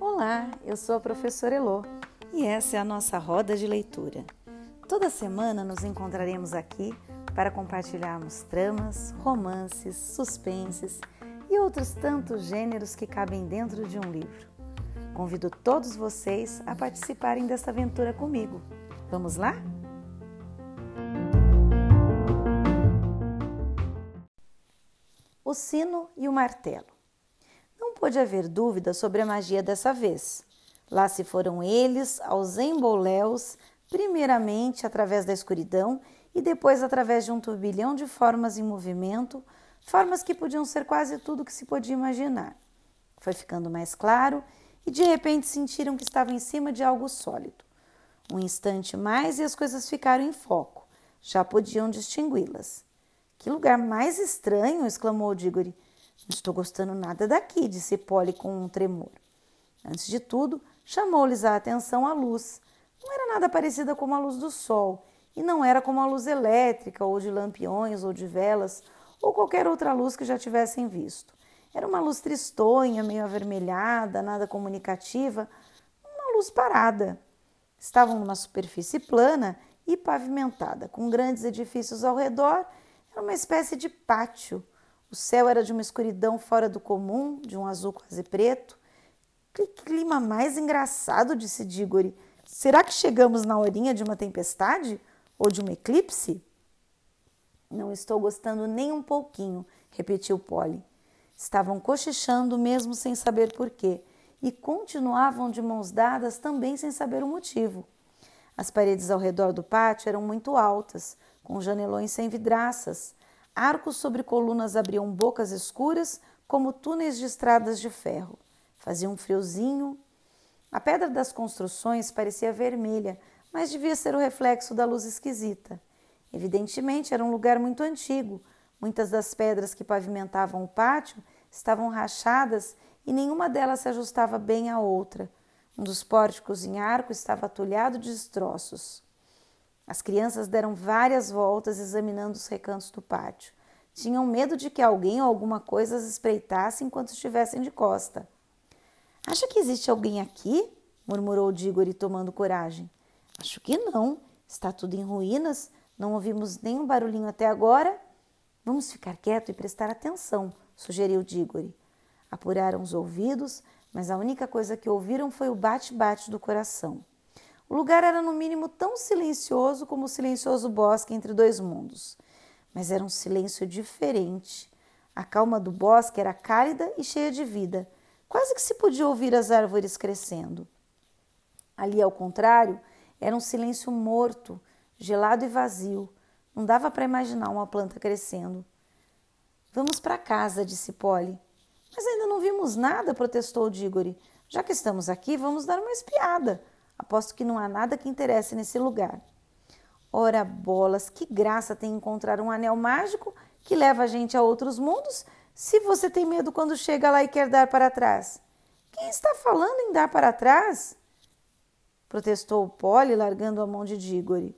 Olá, eu sou a professora Elô e essa é a nossa roda de leitura. Toda semana nos encontraremos aqui para compartilharmos tramas, romances, suspenses e outros tantos gêneros que cabem dentro de um livro. Convido todos vocês a participarem dessa aventura comigo. Vamos lá? O sino e o martelo. Não pôde haver dúvida sobre a magia dessa vez. Lá se foram eles aos emboléus, primeiramente através da escuridão e depois através de um turbilhão de formas em movimento, formas que podiam ser quase tudo que se podia imaginar. Foi ficando mais claro e de repente sentiram que estavam em cima de algo sólido. Um instante mais e as coisas ficaram em foco. Já podiam distingui-las. Que lugar mais estranho! exclamou Diggory. Não estou gostando nada daqui, disse Polly com um tremor. Antes de tudo, chamou-lhes a atenção a luz. Não era nada parecida com a luz do sol, e não era como a luz elétrica, ou de lampiões, ou de velas, ou qualquer outra luz que já tivessem visto. Era uma luz tristonha, meio avermelhada, nada comunicativa, uma luz parada. Estavam numa superfície plana e pavimentada, com grandes edifícios ao redor. Era uma espécie de pátio. O céu era de uma escuridão fora do comum, de um azul quase preto. Que clima mais engraçado, disse Diggory. Será que chegamos na horinha de uma tempestade ou de um eclipse? Não estou gostando nem um pouquinho, repetiu Polly. Estavam cochichando mesmo sem saber porquê e continuavam de mãos dadas também sem saber o motivo. As paredes ao redor do pátio eram muito altas, com janelões sem vidraças. Arcos sobre colunas abriam bocas escuras como túneis de estradas de ferro. Fazia um friozinho. A pedra das construções parecia vermelha, mas devia ser o reflexo da luz esquisita. Evidentemente era um lugar muito antigo, Muitas das pedras que pavimentavam o pátio estavam rachadas e nenhuma delas se ajustava bem à outra. Um dos pórticos em arco estava atulhado de destroços. As crianças deram várias voltas examinando os recantos do pátio. Tinham medo de que alguém ou alguma coisa as espreitasse enquanto estivessem de costa. Acha que existe alguém aqui? murmurou Diggory, tomando coragem. Acho que não. Está tudo em ruínas. Não ouvimos nenhum barulhinho até agora Vamos ficar quieto e prestar atenção, sugeriu Diggory. Apuraram os ouvidos, mas a única coisa que ouviram foi o bate-bate do coração. O lugar era no mínimo tão silencioso como o silencioso bosque entre dois mundos. Mas era um silêncio diferente. A calma do bosque era cálida e cheia de vida. Quase que se podia ouvir as árvores crescendo. Ali, ao contrário, era um silêncio morto, gelado e vazio, não dava para imaginar uma planta crescendo. Vamos para casa, disse Polly. Mas ainda não vimos nada, protestou Diggory. Já que estamos aqui, vamos dar uma espiada. Aposto que não há nada que interesse nesse lugar. Ora bolas, que graça tem encontrar um anel mágico que leva a gente a outros mundos, se você tem medo quando chega lá e quer dar para trás. Quem está falando em dar para trás? Protestou Polly, largando a mão de Diggory.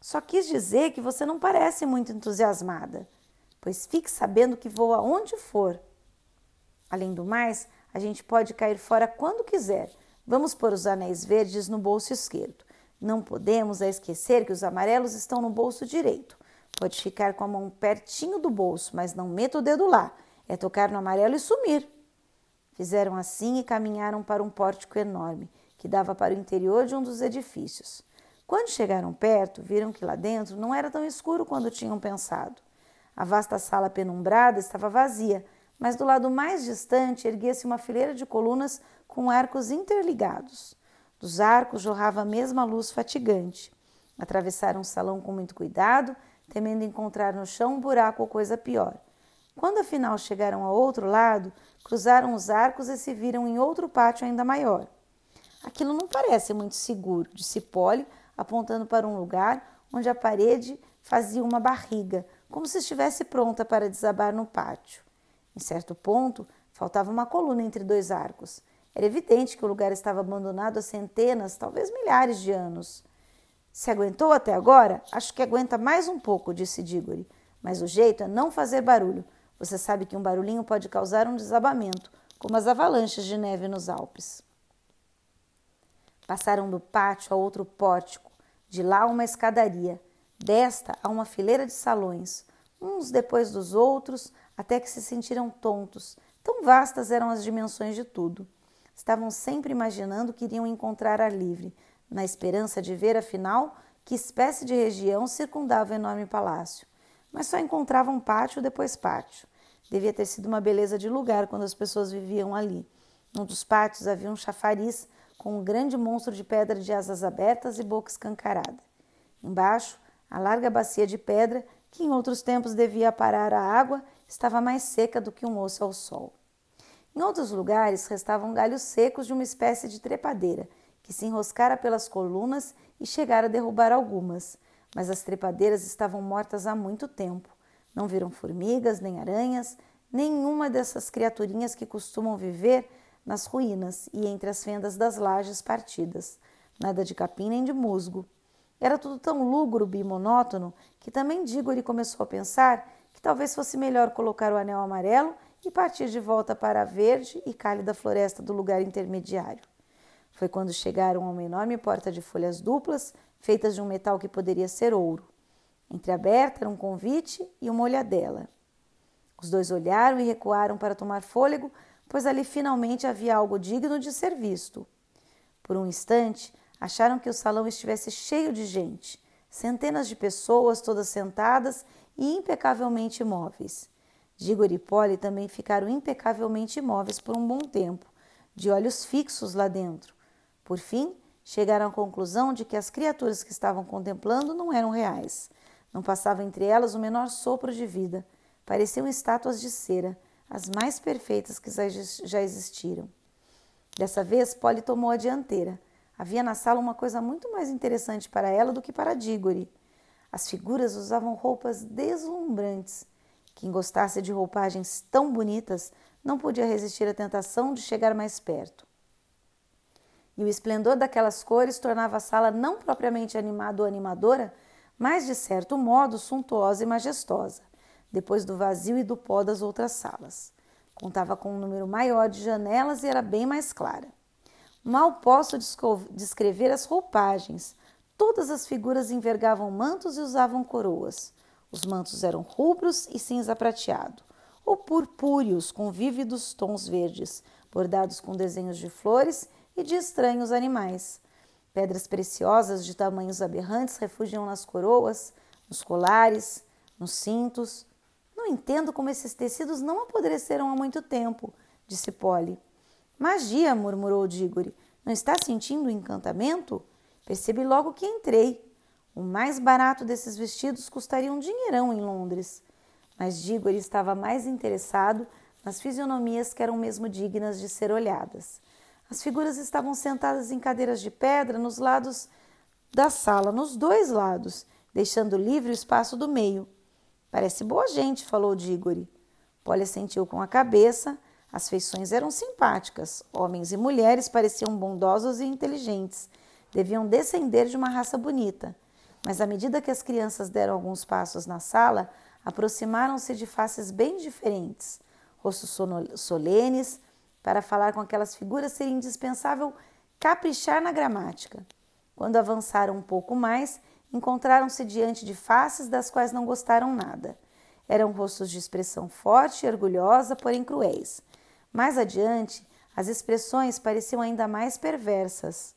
Só quis dizer que você não parece muito entusiasmada, pois fique sabendo que vou aonde for. Além do mais, a gente pode cair fora quando quiser. Vamos pôr os anéis verdes no bolso esquerdo. Não podemos esquecer que os amarelos estão no bolso direito. Pode ficar com a mão pertinho do bolso, mas não meta o dedo lá. É tocar no amarelo e sumir. Fizeram assim e caminharam para um pórtico enorme que dava para o interior de um dos edifícios. Quando chegaram perto, viram que lá dentro não era tão escuro quanto tinham pensado. A vasta sala penumbrada estava vazia, mas do lado mais distante erguia-se uma fileira de colunas com arcos interligados. Dos arcos jorrava a mesma luz fatigante. Atravessaram o salão com muito cuidado, temendo encontrar no chão um buraco ou coisa pior. Quando afinal chegaram ao outro lado, cruzaram os arcos e se viram em outro pátio ainda maior. Aquilo não parece muito seguro, disse Polly, apontando para um lugar onde a parede fazia uma barriga, como se estivesse pronta para desabar no pátio. Em certo ponto, faltava uma coluna entre dois arcos. Era evidente que o lugar estava abandonado há centenas, talvez milhares de anos. Se aguentou até agora, acho que aguenta mais um pouco, disse Diggory. Mas o jeito é não fazer barulho. Você sabe que um barulhinho pode causar um desabamento, como as avalanches de neve nos Alpes. Passaram do pátio a outro pórtico, de lá uma escadaria, desta a uma fileira de salões, uns depois dos outros, até que se sentiram tontos. Tão vastas eram as dimensões de tudo. Estavam sempre imaginando que iriam encontrar ar livre, na esperança de ver, afinal, que espécie de região circundava o enorme palácio. Mas só encontravam pátio depois pátio. Devia ter sido uma beleza de lugar quando as pessoas viviam ali. Num dos pátios havia um chafariz com um grande monstro de pedra de asas abertas e boca escancarada. Embaixo, a larga bacia de pedra, que em outros tempos devia parar a água, estava mais seca do que um osso ao sol. Em outros lugares restavam galhos secos de uma espécie de trepadeira, que se enroscara pelas colunas e chegara a derrubar algumas, mas as trepadeiras estavam mortas há muito tempo. Não viram formigas, nem aranhas, nenhuma dessas criaturinhas que costumam viver nas ruínas e entre as fendas das lajes partidas. Nada de capim nem de musgo. Era tudo tão lúgubre e monótono que também Diggory começou a pensar que talvez fosse melhor colocar o anel amarelo e partir de volta para a verde e cálida floresta do lugar intermediário. Foi quando chegaram a uma enorme porta de folhas duplas, feitas de um metal que poderia ser ouro. Entreaberta era um convite e uma olhadela. Os dois olharam e recuaram para tomar fôlego, pois ali finalmente havia algo digno de ser visto. Por um instante, acharam que o salão estivesse cheio de gente, centenas de pessoas, todas sentadas e impecavelmente imóveis. Digor e Polly também ficaram impecavelmente imóveis por um bom tempo, de olhos fixos lá dentro. Por fim, chegaram à conclusão de que as criaturas que estavam contemplando não eram reais. Não passava entre elas o menor sopro de vida. Pareciam estátuas de cera, as mais perfeitas que já existiram. Dessa vez, Polly tomou a dianteira. Havia na sala uma coisa muito mais interessante para ela do que para Diggory. As figuras usavam roupas deslumbrantes quem gostasse de roupagens tão bonitas não podia resistir à tentação de chegar mais perto. E o esplendor daquelas cores tornava a sala não propriamente animada ou animadora, mas de certo modo suntuosa e majestosa, depois do vazio e do pó das outras salas. Contava com um número maior de janelas e era bem mais clara. Mal posso descrever as roupagens. Todas as figuras envergavam mantos e usavam coroas. Os mantos eram rubros e cinza prateado, ou purpúreos com vívidos tons verdes, bordados com desenhos de flores e de estranhos animais. Pedras preciosas de tamanhos aberrantes refugiam nas coroas, nos colares, nos cintos. Não entendo como esses tecidos não apodreceram há muito tempo, disse Polly. Magia, murmurou Diggory. Não está sentindo o encantamento? Percebi logo que entrei. O mais barato desses vestidos custaria um dinheirão em Londres. Mas Diggory estava mais interessado nas fisionomias que eram mesmo dignas de ser olhadas. As figuras estavam sentadas em cadeiras de pedra nos lados da sala, nos dois lados, deixando livre o espaço do meio. Parece boa gente, falou Diggory. Polly sentiu com a cabeça. As feições eram simpáticas. Homens e mulheres pareciam bondosos e inteligentes. Deviam descender de uma raça bonita. Mas à medida que as crianças deram alguns passos na sala, aproximaram-se de faces bem diferentes, rostos solenes. Para falar com aquelas figuras seria indispensável caprichar na gramática. Quando avançaram um pouco mais, encontraram-se diante de faces das quais não gostaram nada. Eram rostos de expressão forte e orgulhosa, porém cruéis. Mais adiante, as expressões pareciam ainda mais perversas.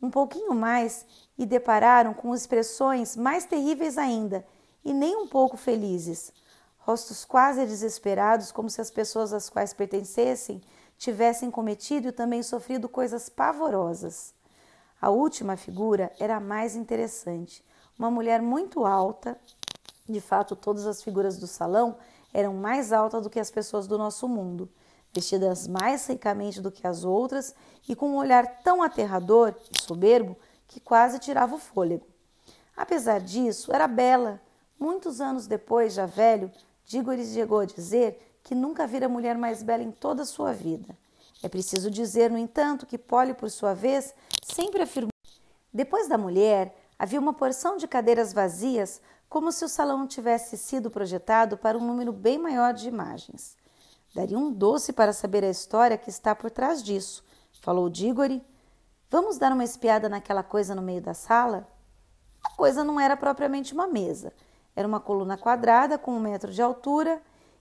Um pouquinho mais e depararam com expressões mais terríveis ainda e nem um pouco felizes. Rostos quase desesperados, como se as pessoas às quais pertencessem tivessem cometido e também sofrido coisas pavorosas. A última figura era a mais interessante. Uma mulher muito alta, de fato, todas as figuras do salão eram mais altas do que as pessoas do nosso mundo, vestidas mais ricamente do que as outras e com um olhar tão aterrador e soberbo que quase tirava o fôlego. Apesar disso, era bela. Muitos anos depois, já velho, Diggory chegou a dizer que nunca vira mulher mais bela em toda a sua vida. É preciso dizer, no entanto, que Polly, por sua vez, sempre afirmou. Depois da mulher, havia uma porção de cadeiras vazias como se o salão tivesse sido projetado para um número bem maior de imagens. Daria um doce para saber a história que está por trás disso, falou Diggory. Vamos dar uma espiada naquela coisa no meio da sala? A coisa não era propriamente uma mesa. Era uma coluna quadrada com um metro de altura.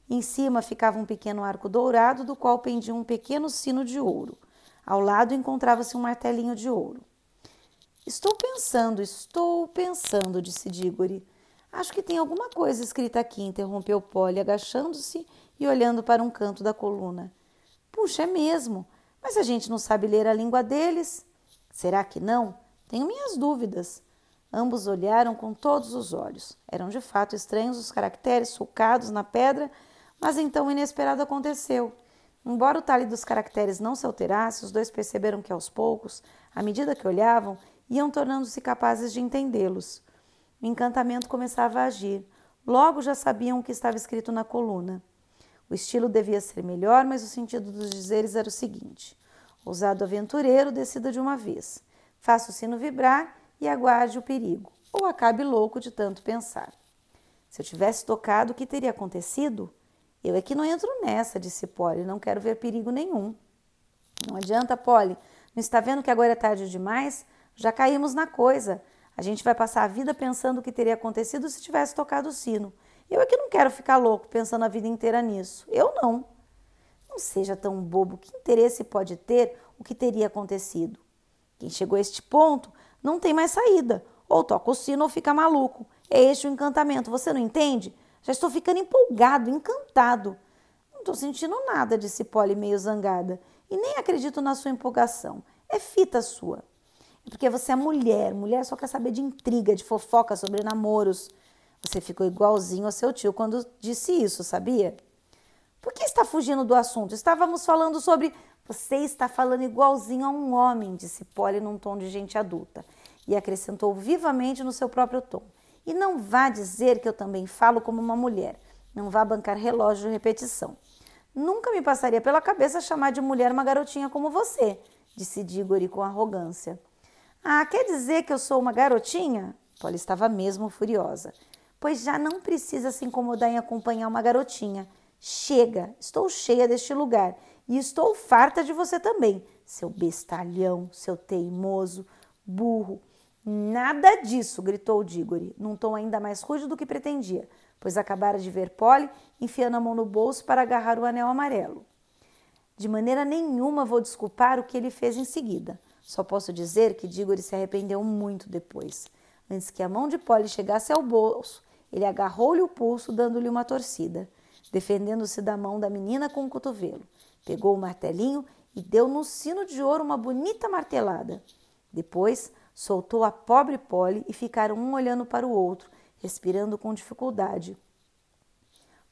Em cima ficava um pequeno arco dourado, do qual pendia um pequeno sino de ouro. Ao lado encontrava-se um martelinho de ouro. Estou pensando, estou pensando, disse Diggory. Acho que tem alguma coisa escrita aqui, interrompeu Polly, agachando-se e olhando para um canto da coluna. Puxa, é mesmo. Mas a gente não sabe ler a língua deles. Será que não? Tenho minhas dúvidas. Ambos olharam com todos os olhos. Eram de fato estranhos os caracteres sulcados na pedra, mas então o inesperado aconteceu. Embora o talhe dos caracteres não se alterasse, os dois perceberam que aos poucos, à medida que olhavam, iam tornando-se capazes de entendê-los. O encantamento começava a agir. Logo já sabiam o que estava escrito na coluna. O estilo devia ser melhor, mas o sentido dos dizeres era o seguinte: Ousado aventureiro, decida de uma vez. Faça o sino vibrar e aguarde o perigo, ou acabe louco de tanto pensar. Se eu tivesse tocado, o que teria acontecido? Eu é que não entro nessa, disse Polly, não quero ver perigo nenhum. Não adianta, Polly, não está vendo que agora é tarde demais? Já caímos na coisa. A gente vai passar a vida pensando o que teria acontecido se tivesse tocado o sino. Eu é que não quero ficar louco pensando a vida inteira nisso. Eu não. Não seja tão bobo. Que interesse pode ter o que teria acontecido? Quem chegou a este ponto não tem mais saída. Ou toca o sino ou fica maluco. É este o encantamento. Você não entende? Já estou ficando empolgado, encantado. Não estou sentindo nada, disse Polly meio zangada. E nem acredito na sua empolgação. É fita sua. Porque você é mulher. Mulher só quer saber de intriga, de fofoca sobre namoros. Você ficou igualzinho ao seu tio quando disse isso, sabia? Por que está fugindo do assunto? Estávamos falando sobre. Você está falando igualzinho a um homem, disse Polly num tom de gente adulta. E acrescentou vivamente no seu próprio tom. E não vá dizer que eu também falo como uma mulher. Não vá bancar relógio de repetição. Nunca me passaria pela cabeça chamar de mulher uma garotinha como você, disse Diggory com arrogância. Ah, quer dizer que eu sou uma garotinha? Polly estava mesmo furiosa pois já não precisa se incomodar em acompanhar uma garotinha. Chega, estou cheia deste lugar e estou farta de você também, seu bestalhão, seu teimoso, burro. Nada disso, gritou Diggory, num tom ainda mais rude do que pretendia, pois acabara de ver Polly enfiando a mão no bolso para agarrar o anel amarelo. De maneira nenhuma vou desculpar o que ele fez em seguida. Só posso dizer que Diggory se arrependeu muito depois. Antes que a mão de Polly chegasse ao bolso, ele agarrou-lhe o pulso, dando-lhe uma torcida, defendendo-se da mão da menina com o cotovelo. Pegou o martelinho e deu no sino de ouro uma bonita martelada. Depois soltou a pobre Polly e ficaram um olhando para o outro, respirando com dificuldade.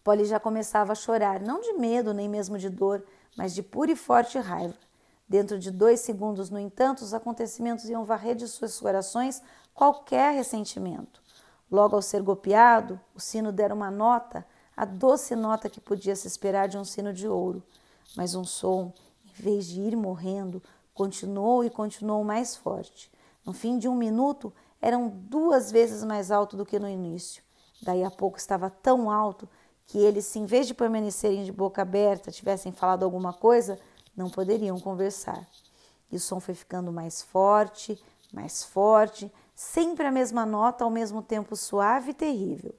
Polly já começava a chorar, não de medo nem mesmo de dor, mas de pura e forte raiva. Dentro de dois segundos, no entanto, os acontecimentos iam varrer de suas corações qualquer ressentimento. Logo ao ser golpeado, o sino dera uma nota, a doce nota que podia se esperar de um sino de ouro. Mas um som, em vez de ir morrendo, continuou e continuou mais forte. No fim de um minuto, eram duas vezes mais alto do que no início. Daí a pouco estava tão alto que eles, se em vez de permanecerem de boca aberta, tivessem falado alguma coisa, não poderiam conversar. E o som foi ficando mais forte, mais forte, sempre a mesma nota, ao mesmo tempo suave e terrível.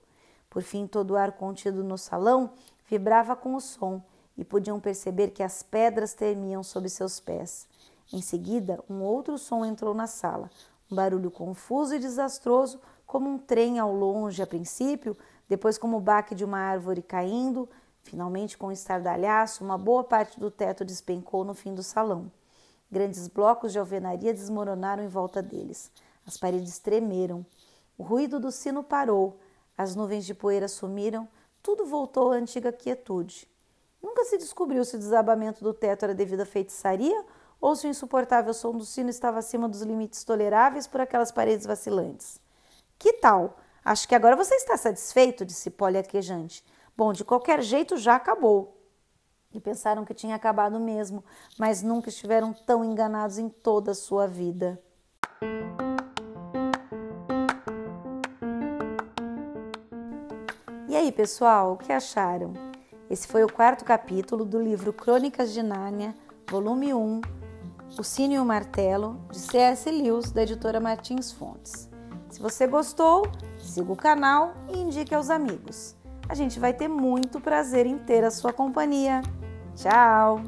Por fim, todo o ar contido no salão vibrava com o som e podiam perceber que as pedras tremiam sob seus pés. Em seguida, um outro som entrou na sala, um barulho confuso e desastroso, como um trem ao longe a princípio, depois como o baque de uma árvore caindo, finalmente com um estardalhaço, uma boa parte do teto despencou no fim do salão. Grandes blocos de alvenaria desmoronaram em volta deles. As paredes tremeram. O ruído do sino parou. As nuvens de poeira sumiram. Tudo voltou à antiga quietude. Nunca se descobriu se o desabamento do teto era devido à feitiçaria ou se o insuportável som do sino estava acima dos limites toleráveis por aquelas paredes vacilantes. Que tal? Acho que agora você está satisfeito, disse Polly aquejante. Bom, de qualquer jeito já acabou. E pensaram que tinha acabado mesmo, mas nunca estiveram tão enganados em toda a sua vida. aí, pessoal, o que acharam? Esse foi o quarto capítulo do livro Crônicas de Nárnia, volume 1, O Sino e o Martelo, de C.S. Lewis, da editora Martins Fontes. Se você gostou, siga o canal e indique aos amigos. A gente vai ter muito prazer em ter a sua companhia. Tchau!